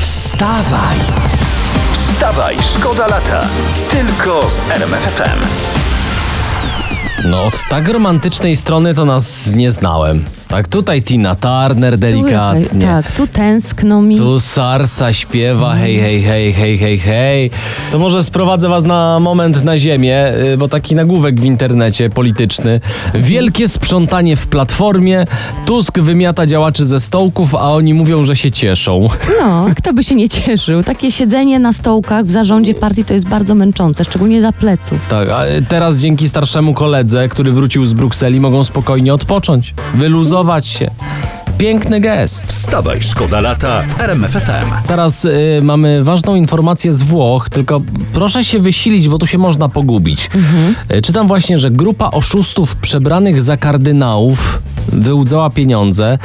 Wstawaj! Wstawaj, szkoda lata. Tylko z RMFFM. No, od tak romantycznej strony to nas nie znałem. Tak, tutaj Tina Turner delikatnie. Tak, tu tęskno mi. Tu Sarsa śpiewa hej, hej, hej, hej, hej, hej. To może sprowadzę was na moment na ziemię, y, bo taki nagłówek w internecie polityczny. Wielkie sprzątanie w Platformie. Tusk wymiata działaczy ze stołków, a oni mówią, że się cieszą. No, kto by się nie cieszył. Takie siedzenie na stołkach w zarządzie partii to jest bardzo męczące, szczególnie dla pleców. Tak, a teraz dzięki starszemu koledze, który wrócił z Brukseli, mogą spokojnie odpocząć, wyluzować się. Piękny gest. Wstawaj, szkoda lata w RMFFM. Teraz y, mamy ważną informację z Włoch, tylko proszę się wysilić, bo tu się można pogubić. Y, czytam właśnie, że grupa oszustów przebranych za kardynałów wyłudzała pieniądze.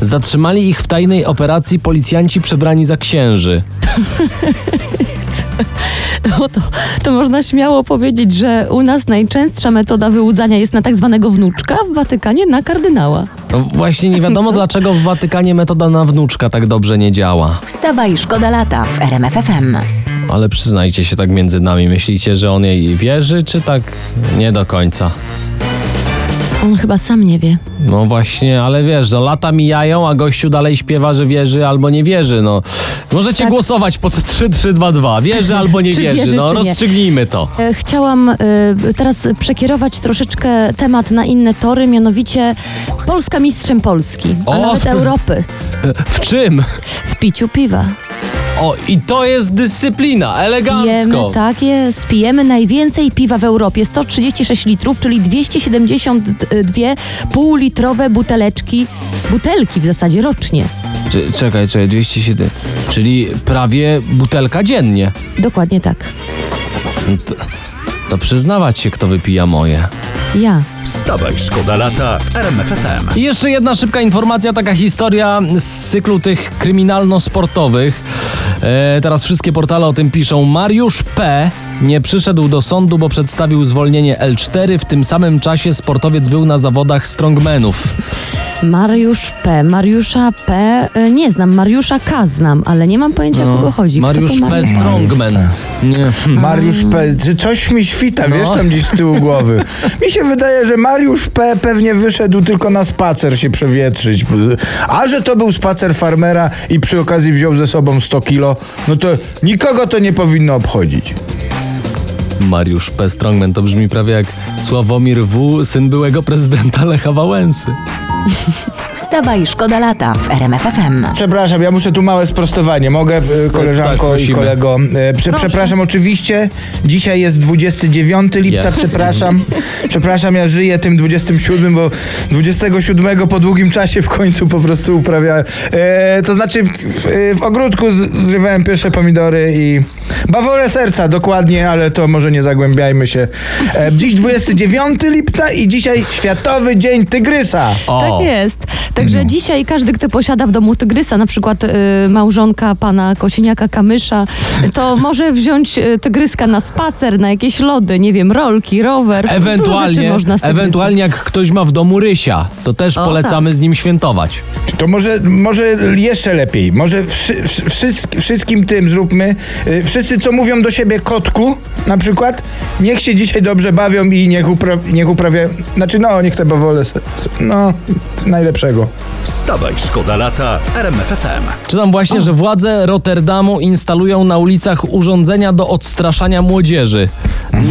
Zatrzymali ich w tajnej operacji policjanci przebrani za księży. No to, to można śmiało powiedzieć, że u nas najczęstsza metoda wyłudzania jest na tak zwanego wnuczka, w Watykanie na kardynała. No właśnie nie wiadomo, dlaczego w Watykanie metoda na wnuczka tak dobrze nie działa. Wstawaj, szkoda lata w RMFFM. Ale przyznajcie się tak między nami, myślicie, że on jej wierzy, czy tak nie do końca? On chyba sam nie wie. No właśnie, ale wiesz, no lata mijają, a gościu dalej śpiewa, że wierzy albo nie wierzy, no. Możecie Tak. głosować pod 3322. Wierzy albo nie Czy wierzy, wierzy, no czy nie? rozstrzygnijmy to. E, Chciałam e, teraz przekierować troszeczkę temat na inne tory, mianowicie Polska mistrzem Polski, a O! nawet Europy W czym? w piciu piwa. O, i to jest dyscyplina, elegancko. Pijemy, tak jest, pijemy najwięcej piwa w Europie, 136 litrów, czyli 272 półlitrowe buteleczki, butelki w zasadzie rocznie. Czy, czekaj, czekaj, 207. Czyli prawie butelka dziennie. Dokładnie tak. No To, to przyznawać się, kto wypija moje. Ja. Wstawaj, szkoda lata w RMFFM. Jeszcze jedna szybka informacja, taka historia z cyklu tych kryminalno-sportowych. E, teraz wszystkie portale o tym piszą. Mariusz P. nie przyszedł do sądu, bo przedstawił zwolnienie L4. W tym samym czasie sportowiec był na zawodach strongmenów. Mariusz P. Mariusza P. e, Nie znam, Mariusza K. znam, ale nie mam pojęcia o kogo chodzi. Kto No, Mariusz P. Mariusz? Strongman. Nie. Mariusz P. Czy coś mi świta, wiesz, tam gdzieś z tyłu głowy. Mi się wydaje, że Mariusz P. pewnie wyszedł tylko na spacer się przewietrzyć. A że to był spacer farmera i przy okazji wziął ze sobą 100 kilo, no to nikogo to nie powinno obchodzić. Mariusz P. Strongman to brzmi prawie jak Sławomir W., syn byłego prezydenta Lecha Wałęsy. Wstawaj, szkoda lata w RMFFM. Przepraszam, ja muszę tu małe sprostowanie. Mogę, y, koleżanko tak, i prosimy. kolego? Y, Prze przepraszam oczywiście. Dzisiaj jest 29 lipca, przepraszam. Przepraszam, ja żyję tym 27, bo 27 po długim czasie w końcu po prostu uprawiałem. E, to znaczy w, w, w ogródku z- zrywałem pierwsze pomidory i bawolę serca dokładnie, ale to może nie zagłębiajmy się. E, dziś 29 lipca i dzisiaj Światowy Dzień Tygrysa. O. Tak jest. Także No. dzisiaj każdy, kto posiada w domu tygrysa, na przykład y, małżonka pana Kosiniaka Kamysza, to może wziąć y, tygryska na spacer, na jakieś lody, nie wiem, rolki, rower. Ewentualnie, można ewentualnie jak ktoś ma w domu rysia, to też O, polecamy z nim świętować. To może, może jeszcze lepiej. Może wszy, wszy, wszystk- wszystkim tym zróbmy. y, Wszyscy, co mówią do siebie kotku, na przykład, niech się dzisiaj dobrze bawią i niech, upra, niech uprawiają. Znaczy, no, niech te bawole. No, najlepszego. Wstawaj, szkoda lata w RMFFM. Czytam właśnie, że władze Rotterdamu instalują na ulicach urządzenia do odstraszania młodzieży.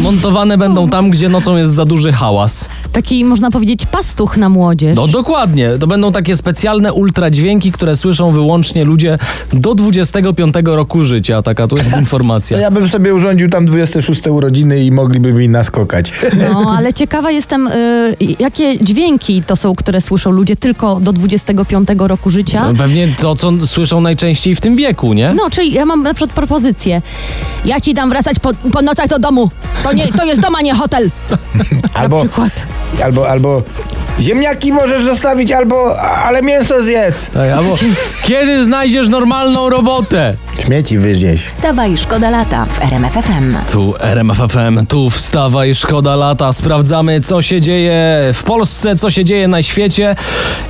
Montowane będą tam, gdzie nocą jest za duży hałas. Taki, można powiedzieć, pastuch na młodzież. No dokładnie, to będą takie specjalne ultradźwięki, które słyszą wyłącznie ludzie do 25 roku życia. Taka tu jest informacja. Ja bym sobie urządził tam 26 urodziny i mogliby mi naskokać. No, ale ciekawa jestem, y, jakie dźwięki to są, które słyszą słyszą ludzie tylko do 25 roku życia. No, Pewnie to, co słyszą najczęściej w tym wieku, nie? No, czyli ja mam na przykład propozycję. Ja ci dam wracać po, po nocach do domu. To, nie, to jest dom, a nie hotel. Albo, Na przykład. albo, albo ziemniaki możesz zostawić, albo, ale mięso zjedz. Tak, albo kiedy znajdziesz normalną robotę? Śmieci wynieś. Wstawaj, szkoda lata w RMF FM. Tu RMF FM, tu wstawa i szkoda lata. Sprawdzamy, co się dzieje w Polsce, co się dzieje na świecie.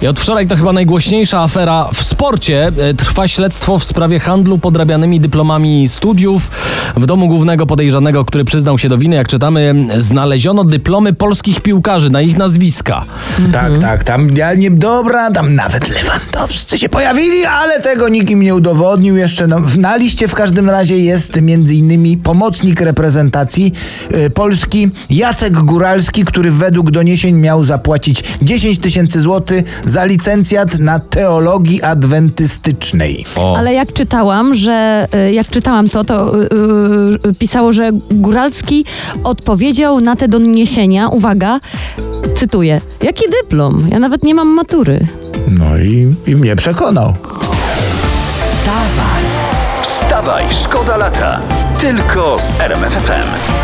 I od wczoraj to chyba najgłośniejsza afera w sporcie. E, Trwa śledztwo w sprawie handlu podrabianymi dyplomami studiów. W domu głównego podejrzanego, który przyznał się do winy, jak czytamy, znaleziono dyplomy polskich piłkarzy na ich nazwiska. Tak, tak, tam ja nie dobra, tam nawet Lewandowscy się pojawili, ale tego nikt im nie udowodnił jeszcze. No, na liście w każdym razie jest między innymi pomocnik reprezentacji y, Polski Jacek Góralski, który według doniesień miał zapłacić 10 tysięcy złotych za licencjat na teologii adwentystycznej. O. Ale jak czytałam, że y, jak czytałam to, to y, y, pisało, że Góralski odpowiedział na te doniesienia, uwaga, cytuję, jaki dyplom? Ja nawet nie mam matury. No i, i mnie przekonał. Wstawaj, szkoda lata. Tylko z RMF FM.